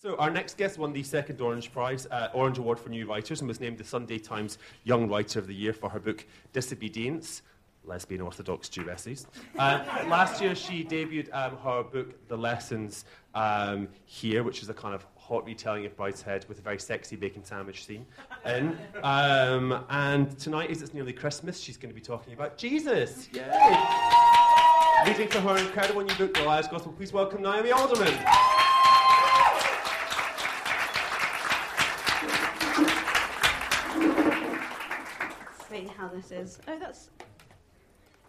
So our next guest won the second Orange Prize, uh, Orange Award for New Writers, and was named the Sunday Times Young Writer of the Year for her book Disobedience, Lesbian Orthodox Jewesses. Uh, last year she debuted um, her book The Lessons um, here, which is a kind of hot retelling of Brideshead with a very sexy bacon sandwich scene in. Um, and tonight, as it's nearly Christmas, she's going to be talking about Jesus. Yay! Reading for her incredible new book, The Liar's Gospel, please welcome Naomi Alderman. How this is. Oh, that's.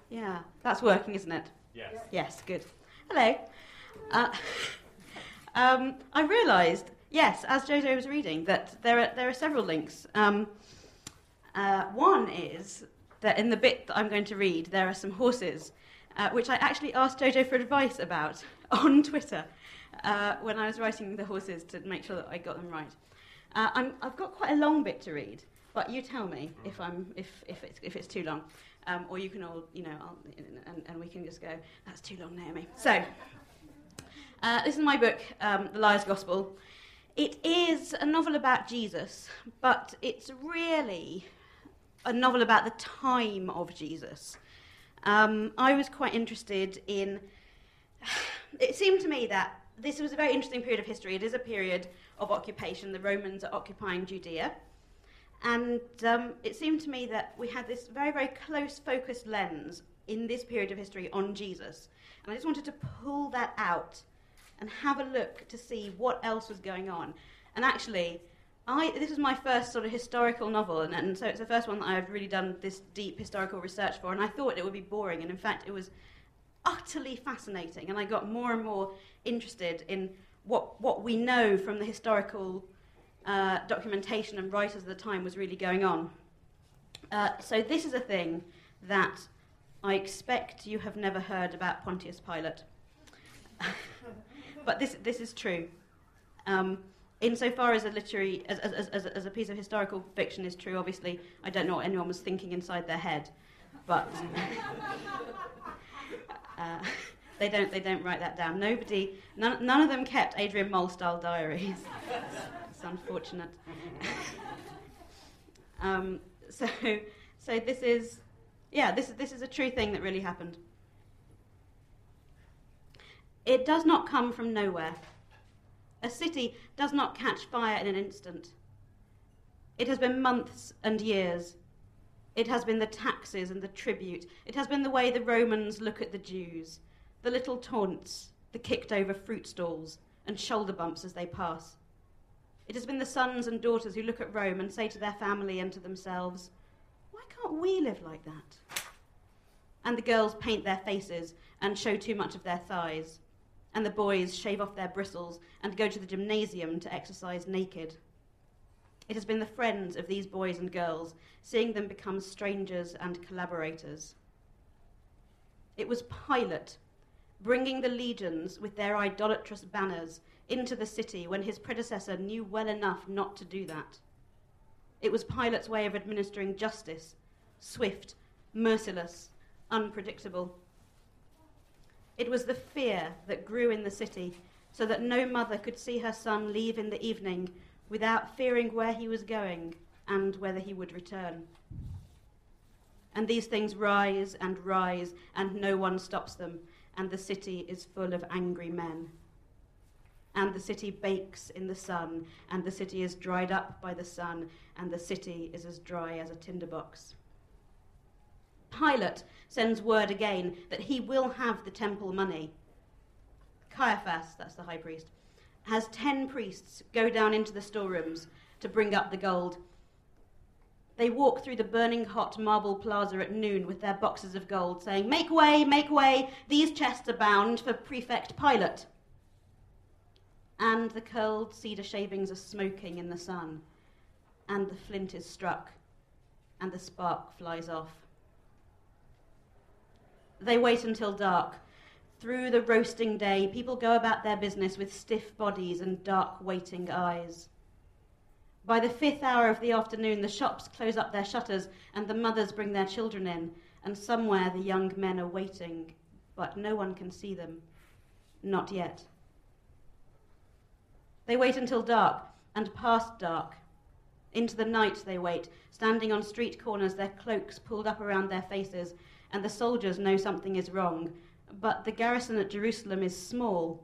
Yeah, that's working, isn't it? Yes. Yes, good. Hello. Uh, um, I realised, yes, as Jojo was reading, that there are, there are several links. Um, uh, one is that in the bit that I'm going to read, there are some horses, uh, which I actually asked Jojo for advice about on Twitter uh, when I was writing the horses to make sure that I got them right. Uh, I'm, I've got quite a long bit to read, but you tell me if I'm if if it's if it's too long, um, or you can all you know, I'll, and, and we can just go. That's too long, Naomi. So uh, this is my book, um, The Liar's Gospel. It is a novel about Jesus, but it's really a novel about the time of Jesus. Um, I was quite interested in. It seemed to me that this was a very interesting period of history. It is a period of occupation. The Romans are occupying Judea. And um, it seemed to me that we had this very, very close focused lens in this period of history on Jesus. And I just wanted to pull that out and have a look to see what else was going on. And actually, I, this is my first sort of historical novel, and, and so it's the first one that I've really done this deep historical research for. And I thought it would be boring, and in fact, it was utterly fascinating. And I got more and more interested in what, what we know from the historical uh, documentation and writers of the time was really going on. Uh, so, this is a thing that I expect you have never heard about Pontius Pilate. but this, this is true. Um, insofar as a literary, as, as, as, as, a piece of historical fiction is true, obviously, I don't know what anyone was thinking inside their head, but uh, they don't, they don't write that down. Nobody, none, none of them kept Adrian Mole style diaries. it's unfortunate. um, so, so this is, yeah, this, this is a true thing that really happened. It does not come from nowhere. A city does not catch fire in an instant. It has been months and years. It has been the taxes and the tribute. It has been the way the Romans look at the Jews, the little taunts, the kicked over fruit stalls, and shoulder bumps as they pass. It has been the sons and daughters who look at Rome and say to their family and to themselves, Why can't we live like that? And the girls paint their faces and show too much of their thighs and the boys shave off their bristles and go to the gymnasium to exercise naked. It has been the friends of these boys and girls, seeing them become strangers and collaborators. It was Pilate bringing the legions with their idolatrous banners into the city when his predecessor knew well enough not to do that. It was Pilate's way of administering justice swift, merciless, unpredictable. It was the fear that grew in the city, so that no mother could see her son leave in the evening without fearing where he was going and whether he would return. And these things rise and rise, and no one stops them, and the city is full of angry men. And the city bakes in the sun, and the city is dried up by the sun, and the city is as dry as a tinderbox. Pilate sends word again that he will have the temple money. Caiaphas, that's the high priest, has ten priests go down into the storerooms to bring up the gold. They walk through the burning hot marble plaza at noon with their boxes of gold, saying, Make way, make way, these chests are bound for Prefect Pilate. And the curled cedar shavings are smoking in the sun, and the flint is struck, and the spark flies off. They wait until dark. Through the roasting day, people go about their business with stiff bodies and dark, waiting eyes. By the fifth hour of the afternoon, the shops close up their shutters and the mothers bring their children in, and somewhere the young men are waiting, but no one can see them. Not yet. They wait until dark, and past dark. Into the night they wait, standing on street corners, their cloaks pulled up around their faces, and the soldiers know something is wrong. But the garrison at Jerusalem is small,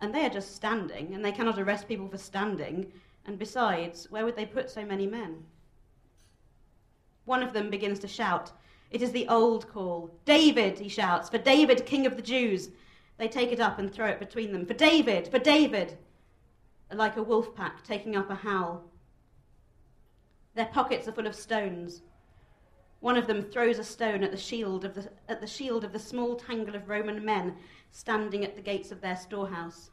and they are just standing, and they cannot arrest people for standing. And besides, where would they put so many men? One of them begins to shout. It is the old call. David, he shouts, for David, king of the Jews. They take it up and throw it between them. For David, for David! Like a wolf pack taking up a howl. Their pockets are full of stones. One of them throws a stone at the shield of the, at the shield of the small tangle of Roman men standing at the gates of their storehouse.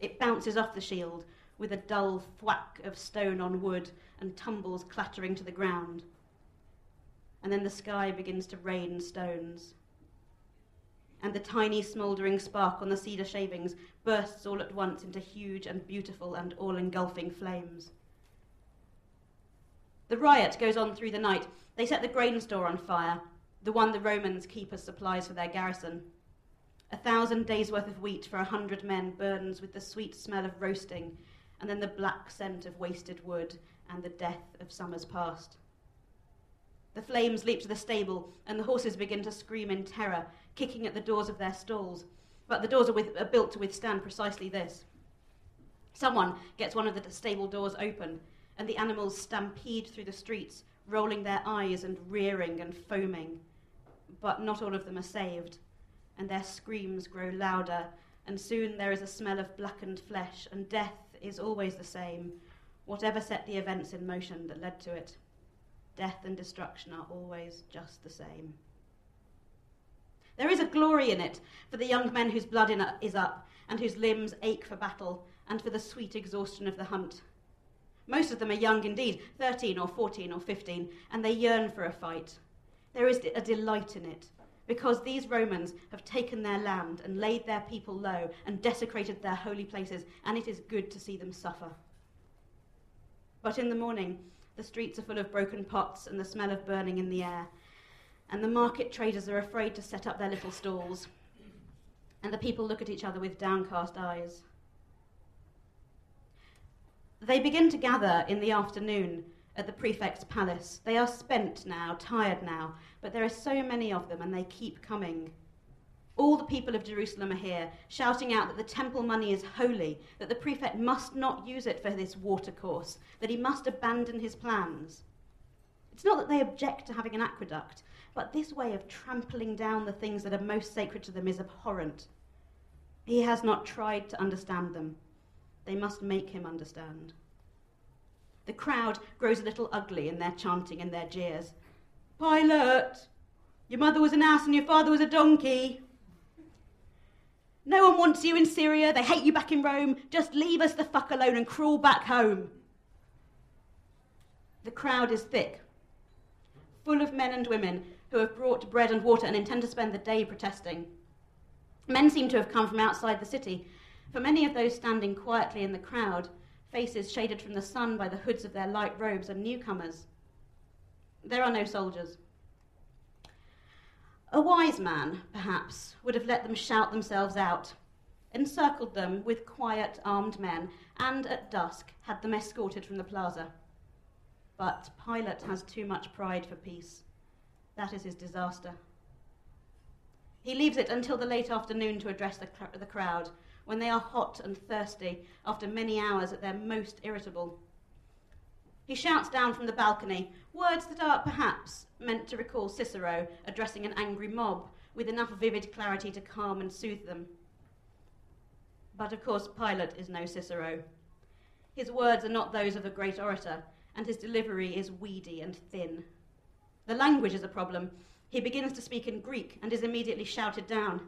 It bounces off the shield with a dull thwack of stone on wood and tumbles clattering to the ground. And then the sky begins to rain stones and the tiny smouldering spark on the cedar shavings bursts all at once into huge and beautiful and all engulfing flames. The riot goes on through the night. They set the grain store on fire, the one the Romans keep as supplies for their garrison. A thousand days' worth of wheat for a hundred men burns with the sweet smell of roasting, and then the black scent of wasted wood and the death of summers past. The flames leap to the stable, and the horses begin to scream in terror, kicking at the doors of their stalls. But the doors are, with, are built to withstand precisely this. Someone gets one of the stable doors open, and the animals stampede through the streets, rolling their eyes and rearing and foaming. But not all of them are saved, and their screams grow louder, and soon there is a smell of blackened flesh, and death is always the same, whatever set the events in motion that led to it. Death and destruction are always just the same. There is a glory in it for the young men whose blood is up and whose limbs ache for battle and for the sweet exhaustion of the hunt. Most of them are young indeed, 13 or 14 or 15, and they yearn for a fight. There is a delight in it, because these Romans have taken their land and laid their people low and desecrated their holy places, and it is good to see them suffer. But in the morning, the streets are full of broken pots and the smell of burning in the air, and the market traders are afraid to set up their little stalls, and the people look at each other with downcast eyes. They begin to gather in the afternoon at the prefect's palace. They are spent now, tired now, but there are so many of them, and they keep coming. All the people of Jerusalem are here, shouting out that the temple money is holy, that the prefect must not use it for this watercourse, that he must abandon his plans. It's not that they object to having an aqueduct, but this way of trampling down the things that are most sacred to them is abhorrent. He has not tried to understand them. They must make him understand. The crowd grows a little ugly in their chanting and their jeers. Pilate! Your mother was an ass and your father was a donkey. No one wants you in Syria. They hate you back in Rome. Just leave us the fuck alone and crawl back home. The crowd is thick, full of men and women who have brought bread and water and intend to spend the day protesting. Men seem to have come from outside the city. For many of those standing quietly in the crowd, faces shaded from the sun by the hoods of their light robes are newcomers. There are no soldiers. A wise man, perhaps, would have let them shout themselves out, encircled them with quiet armed men, and at dusk had them escorted from the plaza. But Pilate has too much pride for peace. That is his disaster. He leaves it until the late afternoon to address the, the crowd, when they are hot and thirsty after many hours at their most irritable. He shouts down from the balcony words that are perhaps meant to recall Cicero addressing an angry mob with enough vivid clarity to calm and soothe them. But of course, Pilate is no Cicero. His words are not those of a great orator, and his delivery is weedy and thin. The language is a problem. He begins to speak in Greek and is immediately shouted down.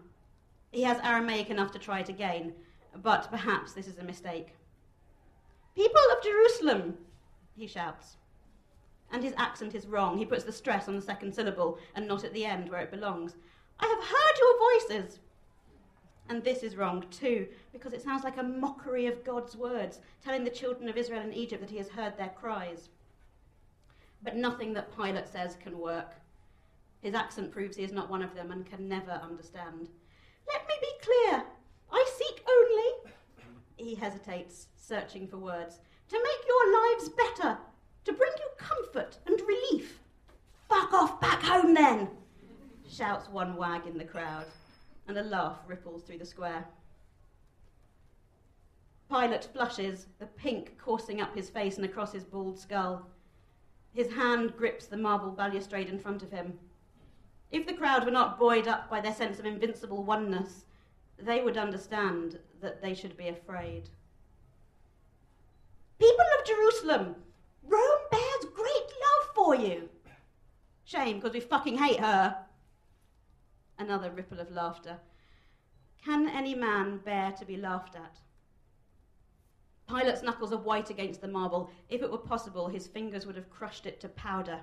He has Aramaic enough to try it again, but perhaps this is a mistake. People of Jerusalem, he shouts. And his accent is wrong. He puts the stress on the second syllable and not at the end where it belongs. I have heard your voices. And this is wrong too, because it sounds like a mockery of God's words, telling the children of Israel in Egypt that he has heard their cries. But nothing that Pilate says can work. His accent proves he is not one of them and can never understand. Let me be clear. I seek only. He hesitates, searching for words. To make your lives better, to bring you comfort and relief. Fuck off back home then, shouts one wag in the crowd, and a laugh ripples through the square. Pilate flushes, the pink coursing up his face and across his bald skull. His hand grips the marble balustrade in front of him. If the crowd were not buoyed up by their sense of invincible oneness, they would understand that they should be afraid. People of Jerusalem, Rome bears great love for you. Shame, because we fucking hate her. Another ripple of laughter. Can any man bear to be laughed at? Pilate's knuckles are white against the marble. If it were possible, his fingers would have crushed it to powder.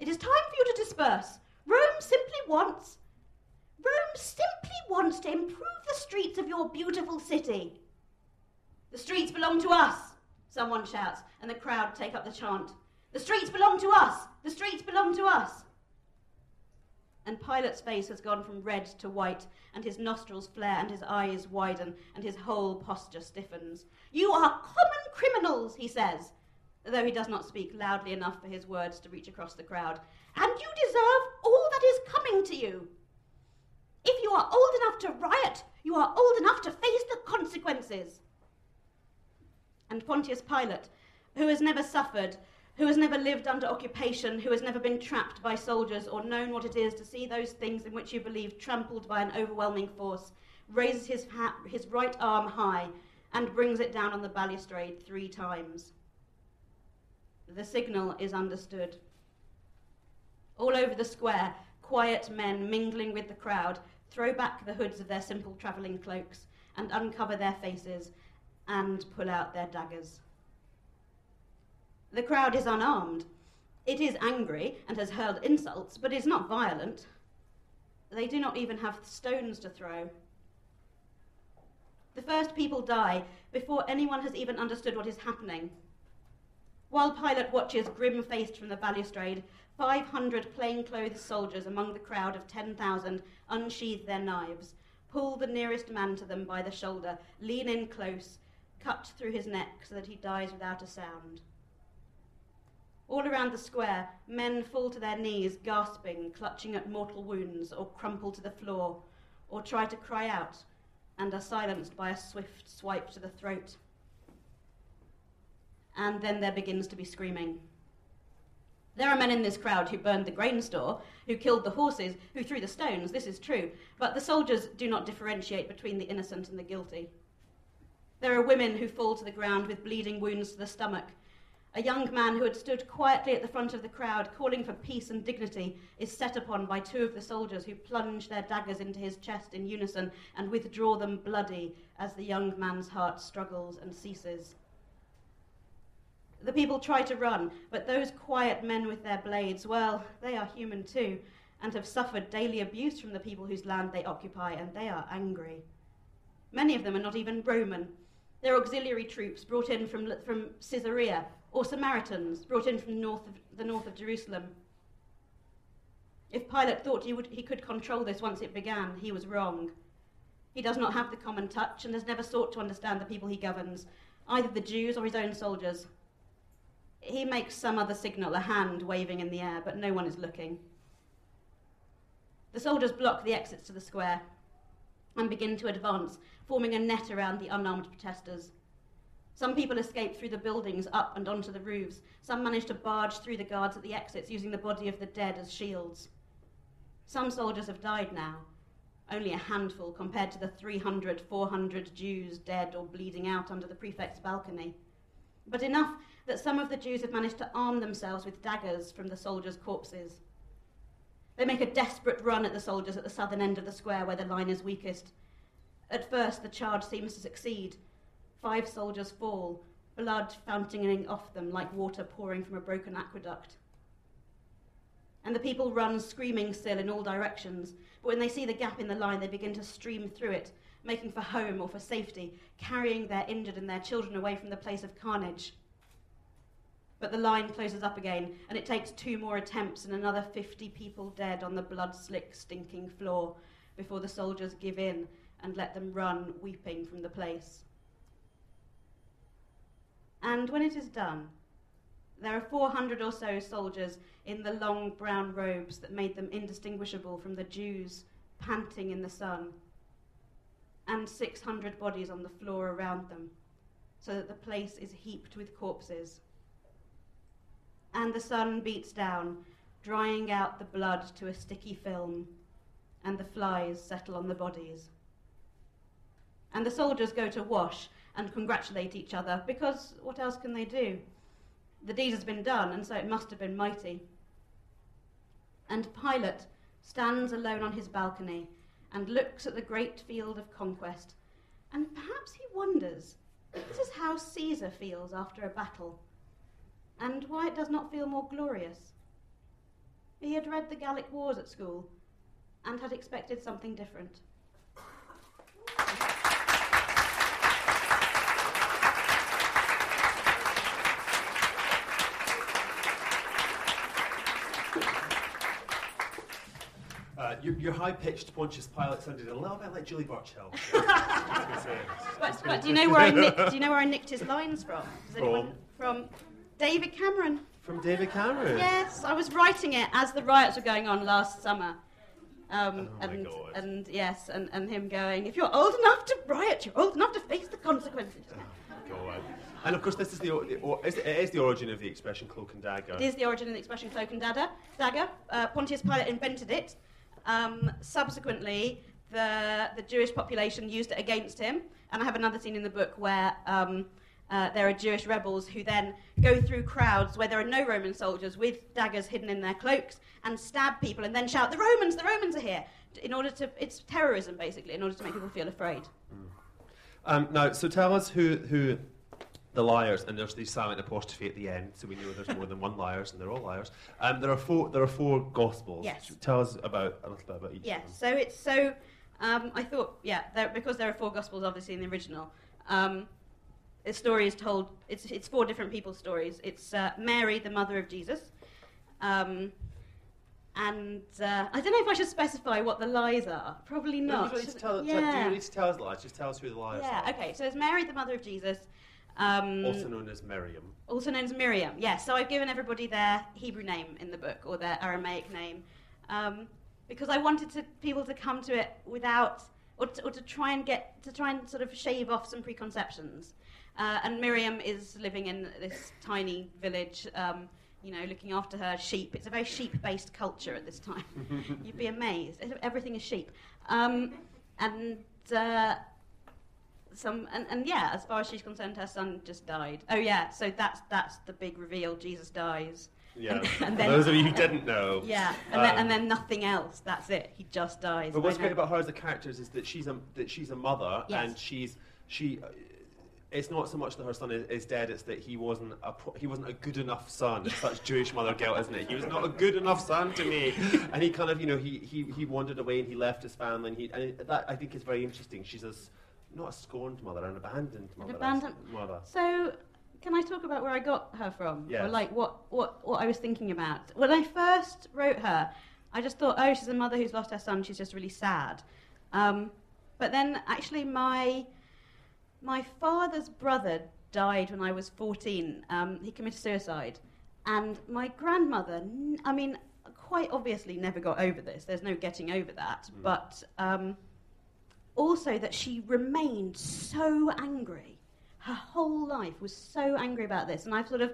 It is time for you to disperse. Rome simply wants. Rome simply wants to improve the streets of your beautiful city. The streets belong to us, someone shouts, and the crowd take up the chant. The streets belong to us! The streets belong to us! And Pilate's face has gone from red to white, and his nostrils flare, and his eyes widen, and his whole posture stiffens. You are common criminals, he says, though he does not speak loudly enough for his words to reach across the crowd, and you deserve all that is coming to you. If you are old enough to riot, you are old enough to face the consequences. And Pontius Pilate, who has never suffered who has never lived under occupation, who has never been trapped by soldiers or known what it is to see those things in which you believe trampled by an overwhelming force, raises his, ha- his right arm high and brings it down on the balustrade three times. The signal is understood. All over the square, quiet men mingling with the crowd throw back the hoods of their simple travelling cloaks and uncover their faces and pull out their daggers. The crowd is unarmed. It is angry and has hurled insults, but is not violent. They do not even have stones to throw. The first people die before anyone has even understood what is happening. While Pilate watches grim faced from the balustrade, 500 plainclothes soldiers among the crowd of 10,000 unsheathe their knives, pull the nearest man to them by the shoulder, lean in close, cut through his neck so that he dies without a sound. All around the square, men fall to their knees, gasping, clutching at mortal wounds, or crumple to the floor, or try to cry out, and are silenced by a swift swipe to the throat. And then there begins to be screaming. There are men in this crowd who burned the grain store, who killed the horses, who threw the stones, this is true, but the soldiers do not differentiate between the innocent and the guilty. There are women who fall to the ground with bleeding wounds to the stomach, a young man who had stood quietly at the front of the crowd, calling for peace and dignity, is set upon by two of the soldiers who plunge their daggers into his chest in unison and withdraw them bloody as the young man's heart struggles and ceases. The people try to run, but those quiet men with their blades, well, they are human too, and have suffered daily abuse from the people whose land they occupy, and they are angry. Many of them are not even Roman. They're auxiliary troops brought in from, from Caesarea or Samaritans brought in from north of, the north of Jerusalem. If Pilate thought he, would, he could control this once it began, he was wrong. He does not have the common touch and has never sought to understand the people he governs, either the Jews or his own soldiers. He makes some other signal, a hand waving in the air, but no one is looking. The soldiers block the exits to the square and begin to advance, forming a net around the unarmed protesters. Some people escape through the buildings up and onto the roofs. Some manage to barge through the guards at the exits using the body of the dead as shields. Some soldiers have died now, only a handful compared to the 300, 400 Jews dead or bleeding out under the prefect's balcony. But enough that some of the Jews have managed to arm themselves with daggers from the soldiers' corpses. They make a desperate run at the soldiers at the southern end of the square where the line is weakest. At first, the charge seems to succeed, Five soldiers fall, blood fountaining off them like water pouring from a broken aqueduct. And the people run screaming still in all directions, but when they see the gap in the line, they begin to stream through it, making for home or for safety, carrying their injured and their children away from the place of carnage. But the line closes up again, and it takes two more attempts and another 50 people dead on the blood slick, stinking floor before the soldiers give in and let them run weeping from the place. And when it is done, there are 400 or so soldiers in the long brown robes that made them indistinguishable from the Jews panting in the sun, and 600 bodies on the floor around them, so that the place is heaped with corpses. And the sun beats down, drying out the blood to a sticky film, and the flies settle on the bodies. And the soldiers go to wash and congratulate each other, because what else can they do? The deed has been done, and so it must have been mighty. And Pilate stands alone on his balcony and looks at the great field of conquest, and perhaps he wonders if this is how Caesar feels after a battle, and why it does not feel more glorious. He had read the Gallic Wars at school and had expected something different. Uh, your, your high-pitched Pontius Pilate sounded a little bit like Julie Burchill. But, but do you know where I nicked? Do you know where I nicked his lines from? Does anyone- From? from David Cameron. From David Cameron. Yes, I was writing it as the riots were going on last summer. Um, Oh and, and yes, and, and him going, if you're old enough to riot, you're old enough to face the consequences. Go on. And of course, this is the, the o- is- it is the origin of the expression cloak and dagger. It is the origin of the expression cloak and dagger. dagger. Uh, Pontius Pilate invented it. Um, subsequently, the, the Jewish population used it against him. And I have another scene in the book where um, uh, there are Jewish rebels who then go through crowds where there are no Roman soldiers with daggers hidden in their cloaks and stab people and then shout, The Romans, the Romans are here! In order to, it's terrorism basically, in order to make people feel afraid. Um, now, so tell us who, who the liars, and there's the silent apostrophe at the end, so we know there's more than one liars, and they're all liars. Um, there are four. There are four gospels. Yes. Tell us about a little bit about each. Yes, so it's so. Um, I thought, yeah, there, because there are four gospels, obviously in the original. Um, the story is told. It's it's four different people's stories. It's uh, Mary, the mother of Jesus, um, and uh, I don't know if I should specify what the lies are. Probably No, not. you don't need to tell, yeah. you need to tell us lies. Just tell us who the liars yeah. are. Okay. So it's Mary, the mother of Jesus. Um, Also known as Miriam. also known as Miriam. Yes, so I've given everybody their Hebrew name in the book or their Aramaic name um, because I wanted to, people to come to it without or to, or to try and get to try and sort of shave off some preconceptions. Uh, and Miriam is living in this tiny village. Um, you know, looking after her sheep. It's a very sheep-based culture at this time. You'd be amazed. Everything is sheep. Um, and uh, some and, and yeah, as far as she's concerned, her son just died. Oh yeah, so that's that's the big reveal. Jesus dies. Yeah. And, and then, those of you who didn't know. yeah, and, then, Um, and then nothing else. That's it. He just dies. But what's great about her as a character is, that she's a that she's a mother Yes. and she's she. It's not so much that her son is, is dead; it's that he wasn't a pro- he wasn't a good enough son. It's such Jewish mother guilt, isn't it? He was not a good enough son to me, and he kind of you know he, he, he wandered away and he left his family and he and that I think is very interesting. She's a s- not a scorned mother, an abandoned mother. abandoned- mother. So, can I talk about where I got her from? Yes. Or like what, what, what I was thinking about? When I first wrote her, I just thought, oh, she's a mother who's lost her son. She's just really sad. Um, but then actually, my my father's brother died when I was 14. Um, he committed suicide. And my grandmother, n- I mean, quite obviously never got over this. There's no getting over that. But um, also that she remained so angry. Her whole life was so angry about this. And I've sort of,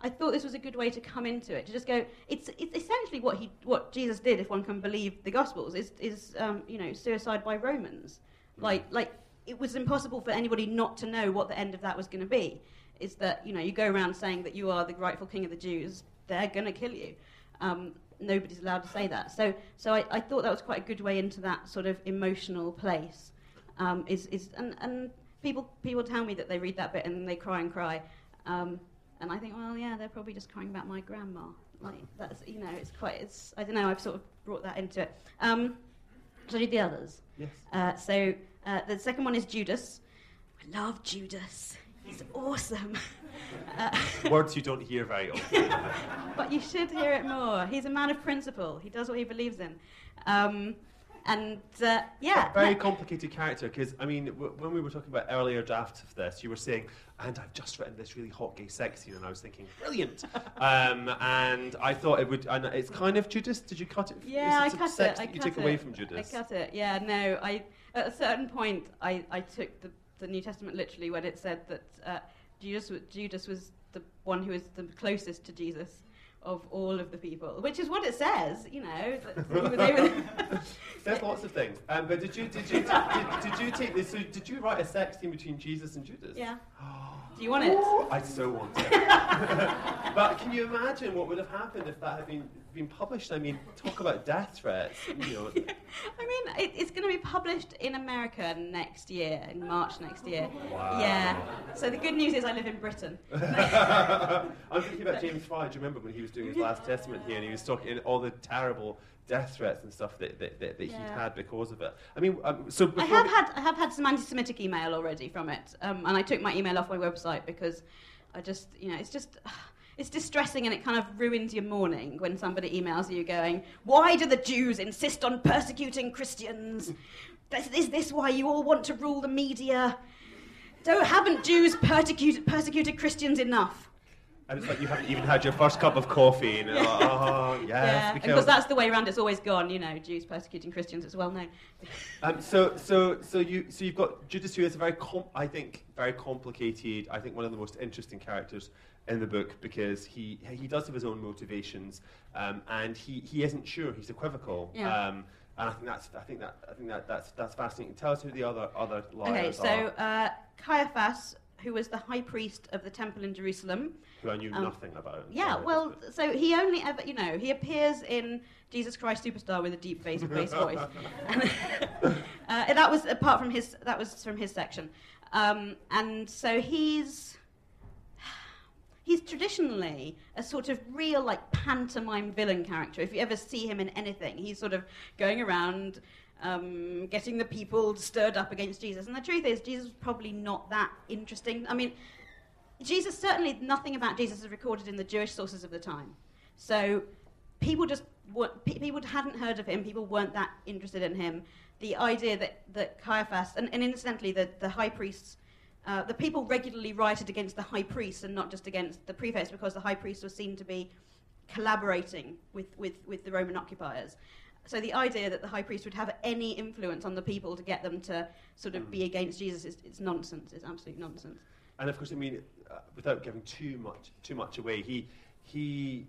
I thought this was a good way to come into it, to just go, it's, it's essentially what, he, what Jesus did, if one can believe the Gospels, is, is um, you know, suicide by Romans. Like, like, it was impossible for anybody not to know what the end of that was going to be. Is that, you know, you go around saying that you are the rightful king of the Jews, they're going to kill you. Um, nobody's allowed to say that. So, so I, I thought that was quite a good way into that sort of emotional place. Um, is, is, and, and people, people tell me that they read that bit and they cry and cry. Um, and I think, well, yeah, they're probably just crying about my grandma. Like, that's, you know, it's quite, it's, I don't know, I've sort of brought that into it. Um, I do the others? Yes. Uh, so uh, the second one is Judas. I love Judas. He's awesome. uh, Words you don't hear very often. but you should hear it more. He's a man of principle. He does what he believes in. Um, and uh, yeah, Very complicated character because, I mean, w- when we were talking about earlier drafts of this, you were saying, and I've just written this really hot gay sex scene, and I was thinking, brilliant. um, and I thought it would, and it's kind of Judas. Did you cut it? Yeah, I Is it cut sex it. I that you cut took away from Judas? I cut it. Yeah, no. I at a certain point, I, I took the, the New Testament literally when it said that uh, Judas Judas was the one who was the closest to Jesus of all of the people, which is what it says. You know, that he was- they were- There's lots of things. Um, but did you did you did, did you take this? So did you write a sex scene between Jesus and Judas? yeah. Do you want it? Ooh, I so want it. but can you imagine what would have happened if that had been been published? I mean, talk about death threats. You know, I mean, it, it's going to be published in America next year, in March next year. Wow. Yeah. So the good news is I live in Britain. I'm thinking about James Frey. Do you remember when he was doing his last testament here and he was talking all the terrible death threats and stuff that, that, that, that he'd had because of it? I mean, um, so I have had I have had some anti-Semitic email already from it, um, and I took my email off my website because I just you know it's just it's distressing and it kind of ruins your morning when somebody emails you going, "Why do the Jews insist on persecuting Christians? Is, is this why you all want to rule the media? Don't haven't Jews persecuted persecuted Christians enough?" And it's like you haven't even had your first cup of coffee and like, oh, yes, yeah, because because that's the way around. It's always gone. You know, Jews persecuting Christians. It's well known. Um, so, so, so you, so you've got Judas, who is a very, com- I think, very complicated. I think one of the most interesting characters in the book because he he does have his own motivations, um, and he, he isn't sure. He's equivocal. Yeah. Um, and I think that's I think that I think that that's that's fascinating. Tell us who the other other Okay, so are, uh, Caiaphas, who was the high priest of the temple in Jerusalem. who I knew um, nothing about. Yeah, well, so he only ever, you know, he appears in Jesus Christ Superstar with a deep bass, bass voice. And, uh, that was apart from his, that was from his section. Um, and so he's, he's traditionally a sort of real, like, pantomime villain character. If you ever see him in anything, he's sort of going around um, getting the people stirred up against Jesus. And the truth is, Jesus was probably not that interesting. I mean, Jesus, certainly nothing about Jesus is recorded in the Jewish sources of the time. So people just, people hadn't heard of him, people weren't that interested in him. The idea that, that Caiaphas, and, and incidentally, the, the high priests, uh, the people regularly rioted against the high priest and not just against the prefects because the high priest was seen to be collaborating with, with, with the Roman occupiers. So the idea that the high priest would have any influence on the people to get them to sort of be against Jesus is it's nonsense. It's absolute nonsense. And of course, I mean, uh, without giving too much too much away, he he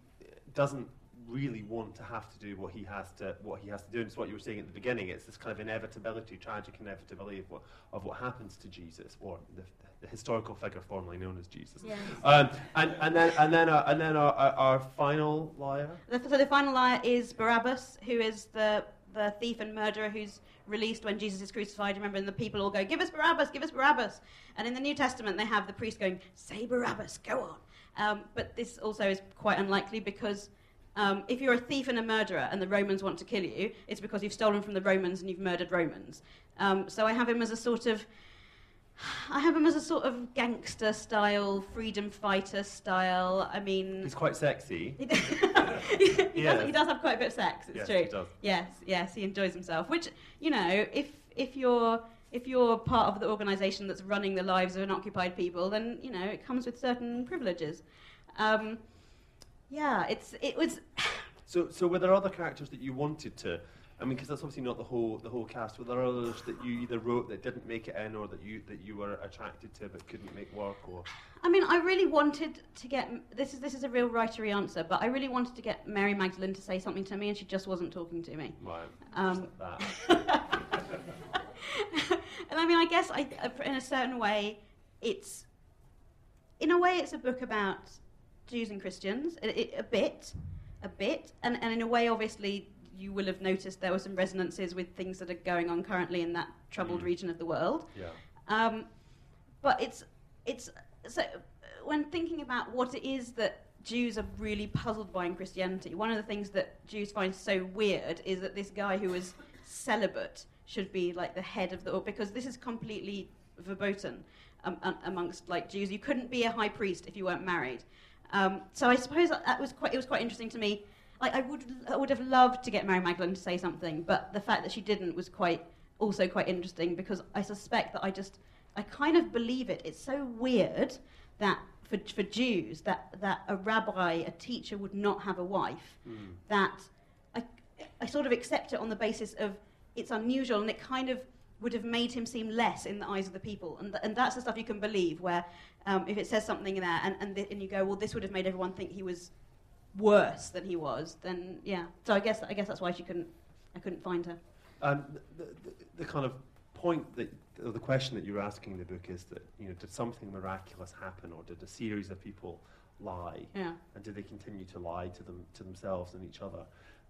doesn't really want to have to do what he has to what he has to do. And it's what you were saying at the beginning. It's this kind of inevitability, tragic inevitability of what of what happens to Jesus, or the, the historical figure formerly known as Jesus. Yeah. Um, and and then and then uh, and then our, our, our final liar. The, so the final liar is Barabbas, who is the, the thief and murderer who's released when Jesus is crucified. Remember, and the people all go, "Give us Barabbas! Give us Barabbas!" And in the New Testament, they have the priest going, "Say Barabbas! Go on!" Um, but this also is quite unlikely because. Um, if you're a thief and a murderer and the Romans want to kill you, it's because you've stolen from the Romans and you've murdered Romans. Um, so I have him as a sort of I have him as a sort of gangster style, freedom fighter style. I mean, He's quite sexy. he, does, Yes. does, he does have quite a bit of sex. It's Yes, true. he does. Yes, yes, he enjoys himself. Which you know, if if you're if you're part of the organisation that's running the lives of unoccupied people, then you know it comes with certain privileges. Um, yeah, it's it was. So, so were there other characters that you wanted to? I mean, because that's obviously not the whole the whole cast. Were there others that you either wrote that didn't make it in, or that you that you were attracted to but couldn't make work? Or I mean, I really wanted to get this is this is a real writery answer, but I really wanted to get Mary Magdalene to say something to me, and she just wasn't talking to me. right, Um, just like that. and I mean, I guess I, in a certain way, it's in a way it's a book about Jews and Christians, it, it, a bit, a bit, and, and in a way, obviously, you will have noticed there were some resonances with things that are going on currently in that troubled Mm. region of the world. Yeah. Um, but it's it's so when thinking about what it is that Jews are really puzzled by in Christianity, one of the things that Jews find so weird is that this guy who was celibate should be like the head of the because this is completely verboten um, um, amongst like Jews. You couldn't be a high priest if you weren't married. Um, so I suppose that was quite it was quite interesting to me. I, I would I would have loved to get Mary Magdalene to say something, but the fact that she didn't was quite also quite interesting because I suspect that I just I kind of believe it. It's so weird that for, for Jews that, that a rabbi, a teacher would not have a wife. Mm. That I, I sort of accept it on the basis of it's unusual and it kind of would have made him seem less in the eyes of the people. And, th- and that's the stuff you can believe where um, if it says something there and, and, th- and you go, well, this would have made everyone think he was worse than he was, then yeah. So I guess, I guess that's why she couldn't, I couldn't find her. Um, the, the, the kind of point that, or the question that you're asking in the book is that, you know, did something miraculous happen or did a series of people lie? Yeah. And did they continue to lie to, them, to themselves and each other?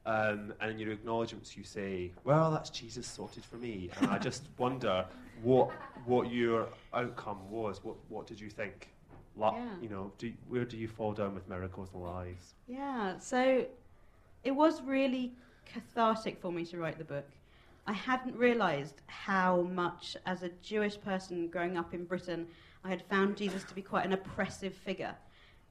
Um, and in your acknowledgements, you say, well, that's Jesus sorted for me. And I just wonder what, what your outcome was. What, what did you think? La- Yeah. You know, do, where do you fall down with miracles and lies? Yeah, so it was really cathartic for me to write the book. I hadn't realised how much, as a Jewish person growing up in Britain, I had found Jesus to be quite an oppressive figure.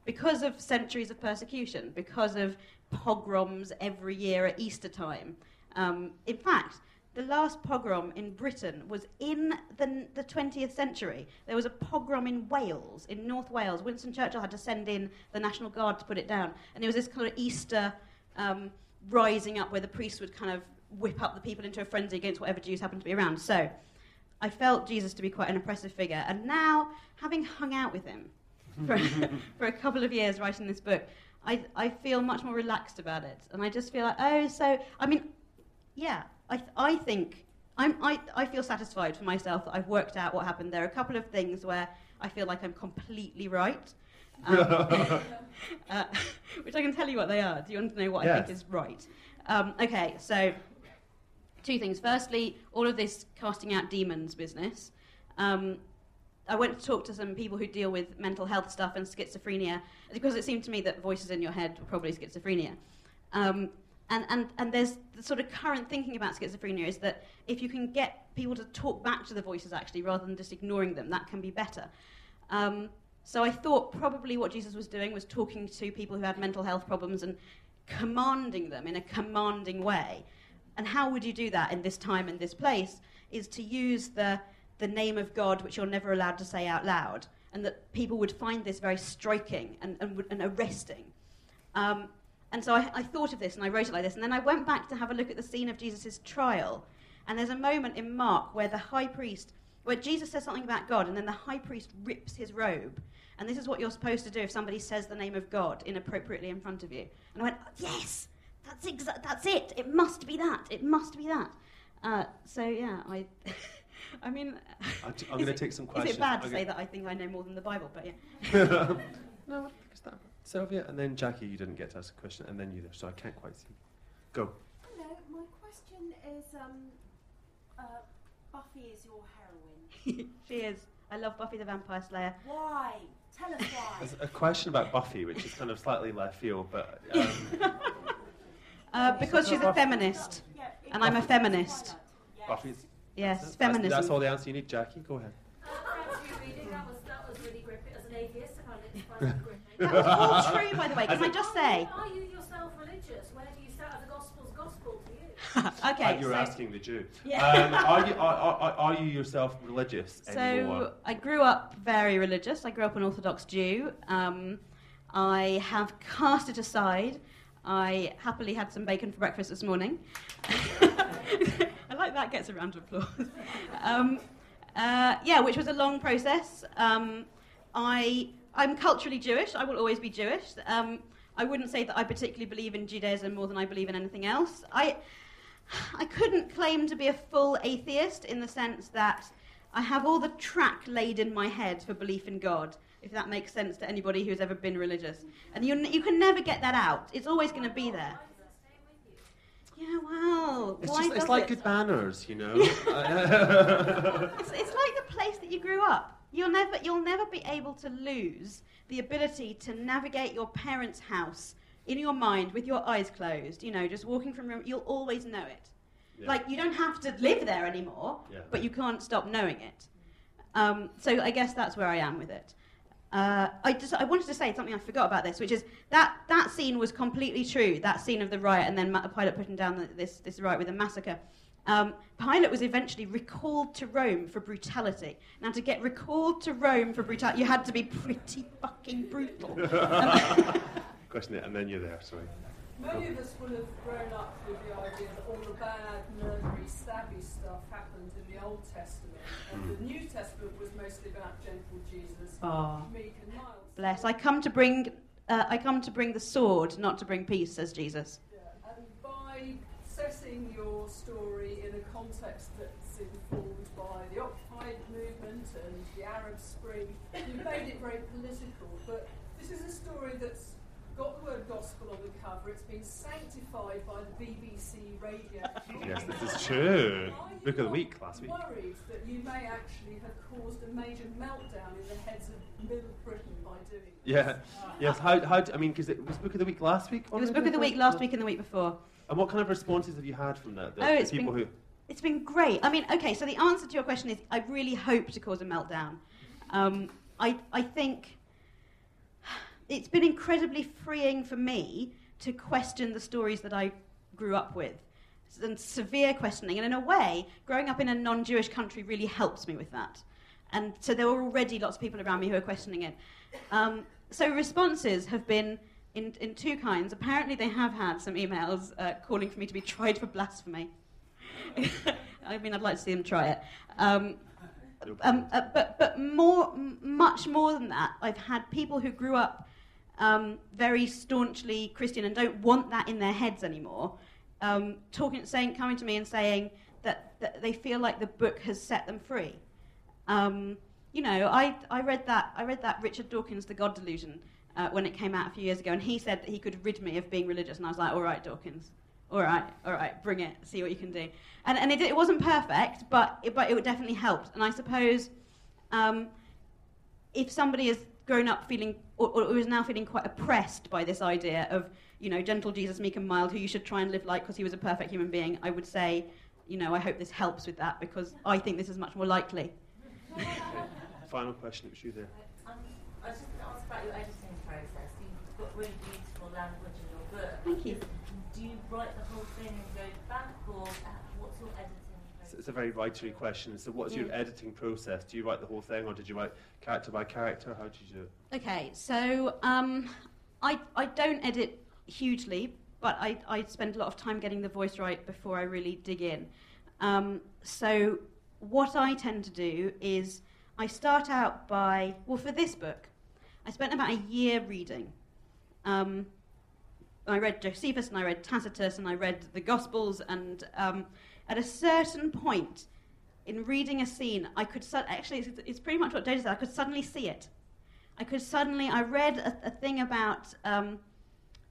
Because of centuries of persecution, because of pogroms every year at Easter time. Um, in fact, the last pogrom in Britain was in the, the 20th century. There was a pogrom in Wales, in North Wales. Winston Churchill had to send in the National Guard to put it down. And there was this kind of Easter um, rising up where the priests would kind of whip up the people into a frenzy against whatever Jews happened to be around. So I felt Jesus to be quite an oppressive figure. And now, having hung out with him for, for a couple of years writing this book, I, I feel much more relaxed about it. And I just feel like, oh, so, I mean, yeah, I, th- I think I'm, I, I feel satisfied for myself that I've worked out what happened. There are a couple of things where I feel like I'm completely right, um, uh, which I can tell you what they are. Do you want to know what I think is right? Um, okay, so two things. Firstly, all of this casting out demons business. Um, I went to talk to some people who deal with mental health stuff and schizophrenia because it seemed to me that voices in your head were probably schizophrenia. Um, and, and, and there's the sort of current thinking about schizophrenia is that if you can get people to talk back to the voices actually rather than just ignoring them, that can be better. Um, so I thought probably what Jesus was doing was talking to people who had mental health problems and commanding them in a commanding way. And how would you do that in this time and this place? Is to use the, the name of God, which you're never allowed to say out loud, and that people would find this very striking and, and, and arresting. Um, and so I, I thought of this and I wrote it like this. And then I went back to have a look at the scene of Jesus' trial. And there's a moment in Mark where the high priest, where Jesus says something about God, and then the high priest rips his robe. And this is what you're supposed to do if somebody says the name of God inappropriately in front of you. And I went, yes, that's, exa- that's it. It must be that. It must be that. Uh, so, yeah, I, I mean, I'm going to take some questions. is questions. it bad to I'm say that I think I know more than the Bible? But yeah. no, I don't think it's that. Sylvia, and then Jackie, you didn't get to ask a question, and then you there, so I can't quite see. Go. Hello, my question is um, uh, Buffy is your heroine. she is. I love Buffy the Vampire Slayer. Why? Tell us why. There's a question about Buffy, which is kind of slightly left field, but um, Uh, because she's a feminist. Yeah, And I'm a feminist. Yes. Buffy's. Yes, that's, feminism. That's all the answer you need, Jackie. Go ahead. Reading. That was that was really gripping. As an atheist, I found it surprisingly gripping. That was all true, by the way. Can I just say? Are you yourself religious? Where do you start? The Gospels gospel to you? okay. Uh, you're so, asking the Jew. Yeah. Um, are, you, are, are, are you yourself religious anymore? so I grew up very religious. I grew up an Orthodox Jew. Um, I have cast it aside. I happily had some bacon for breakfast this morning. Like that gets a round of applause. Um, uh, yeah, which was a long process. Um, I, I'm culturally Jewish. I will always be Jewish. Um, I wouldn't say that I particularly believe in Judaism more than I believe in anything else. I, I couldn't claim to be a full atheist in the sense that I have all the track laid in my head for belief in God, if that makes sense to anybody who's ever been religious. And you, you can never get that out. It's always going to be there. Yeah, well, It's, why just, it's like it? good manners, you know. It's, it's like the place that you grew up. You'll never, you'll never be able to lose the ability to navigate your parents' house in your mind with your eyes closed. You know, just walking from room. You'll always know it. Yeah. Like you don't have to live there anymore, Yeah. but you can't stop knowing it. Um, so I guess that's where I am with it. Uh, I just I wanted to say something I forgot about this, which is that that scene was completely true. That scene of the riot and then Pilate putting down the, this this riot with a massacre. Um, Pilate was eventually recalled to Rome for brutality. Now, to get recalled to Rome for brutality, you had to be pretty fucking brutal. Question it, and then you're there. Sorry. Many of us will have grown up with the idea that all the bad, murdery, stabby stuff happened in the Old Testament, and the New Testament was mostly about gentle Jesus, Oh. meek and mild. Bless. I come to bring uh, I come to bring the sword, not to bring peace, says Jesus. Yeah, and by setting your story in a context that's informed by the Occupy movement and the Arab Spring, you've made it very political. But this is a story that's got the word gospel on cover. It's been sanctified by the BBC radio. Yes, this is true. Are you Book of the week last week. Worried that you may actually have caused a major meltdown in the heads of Middle Britain by doing this? Yeah. Yes. How? How? d- I mean, because it was book of the week last week. It was book of the week last week and the week before. And what kind of responses have you had from that? The, Oh, the it's people been- who. It's been great. I mean, okay, so the answer to your question is I really hope to cause a meltdown. Um, I, I think it's been incredibly freeing for me to question the stories that I grew up with. And severe questioning. And in a way, growing up in a non Jewish country really helps me with that. And so there were already lots of people around me who were questioning it. Um, so responses have been in, in two kinds. Apparently, they have had some emails uh, calling for me to be tried for blasphemy. I mean, I'd like to see them try it. Um, um, uh, but but more, m- much more than that, I've had people who grew up um, very staunchly Christian and don't want that in their heads anymore, um, talking, saying, coming to me and saying that, that they feel like the book has set them free. Um, you know, I, I read that I read that Richard Dawkins' The God Delusion uh, when it came out a few years ago, and he said that he could rid me of being religious, and I was like, all right, Dawkins, all right, all right, bring it, see what you can do. And, and it, it wasn't perfect, but it, but it definitely helped. And I suppose um, if somebody has grown up feeling, or, or is now feeling quite oppressed by this idea of, you know, gentle Jesus, meek and mild, who you should try and live like because he was a perfect human being, I would say, you know, I hope this helps with that because I think this is much more likely. Final question. It was you there. Um, I was just going to ask about your editing process. You've got really beautiful language in your book. Thank you. Do you write the whole thing and go back, or what's your editing It's, it's a very writery question. So, what's your Mm. editing process? Do you write the whole thing, or did you write character by character? How did you do it? Okay, so um, I, I don't edit hugely, but I, I spend a lot of time getting the voice right before I really dig in. Um, so what I tend to do is I start out by, well, for this book, I spent about a year reading. Um, I read Josephus and I read Tacitus and I read the Gospels, and um, at a certain point in reading a scene, I could su- actually, it's, it's pretty much what Dana said, I could suddenly see it. I could suddenly, I read a, a thing about um,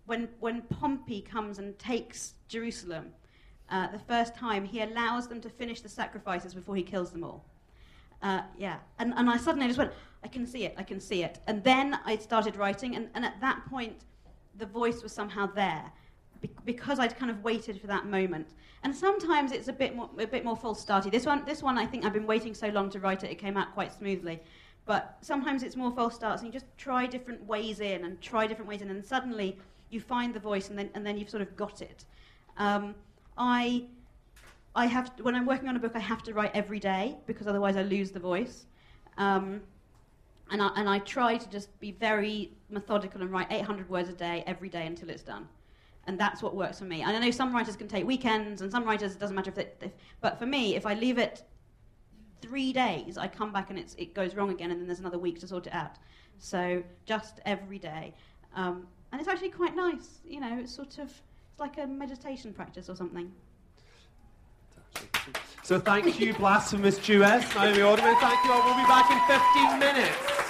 when, when Pompey comes and takes Jerusalem uh, the first time, he allows them to finish the sacrifices before he kills them all. Uh, yeah, and, and I suddenly just went, I can see it, I can see it. And then I started writing, and, and at that point, the voice was somehow there because I'd kind of waited for that moment. And sometimes it's a bit more, a bit more false starty. This one, this one, I think I've been waiting so long to write it, it came out quite smoothly. But sometimes it's more false starts, and you just try different ways in and try different ways in, and suddenly you find the voice, and then, and then you've sort of got it. Um, I, I have when I'm working on a book, I have to write every day because otherwise I lose the voice. Um, and I, and I try to just be very methodical and write 800 words a day every day until it's done. And that's what works for me. And I know some writers can take weekends, and some writers, it doesn't matter if they, if, but for me, if I leave it three days, I come back and it's, it goes wrong again, and then there's another week to sort it out. So just every day. Um, and it's actually quite nice, you know, it's sort of, it's like a meditation practice or something. So, thank you, blasphemous Jewess, Naomi Alderman. Thank you all. We'll be back in 15 minutes.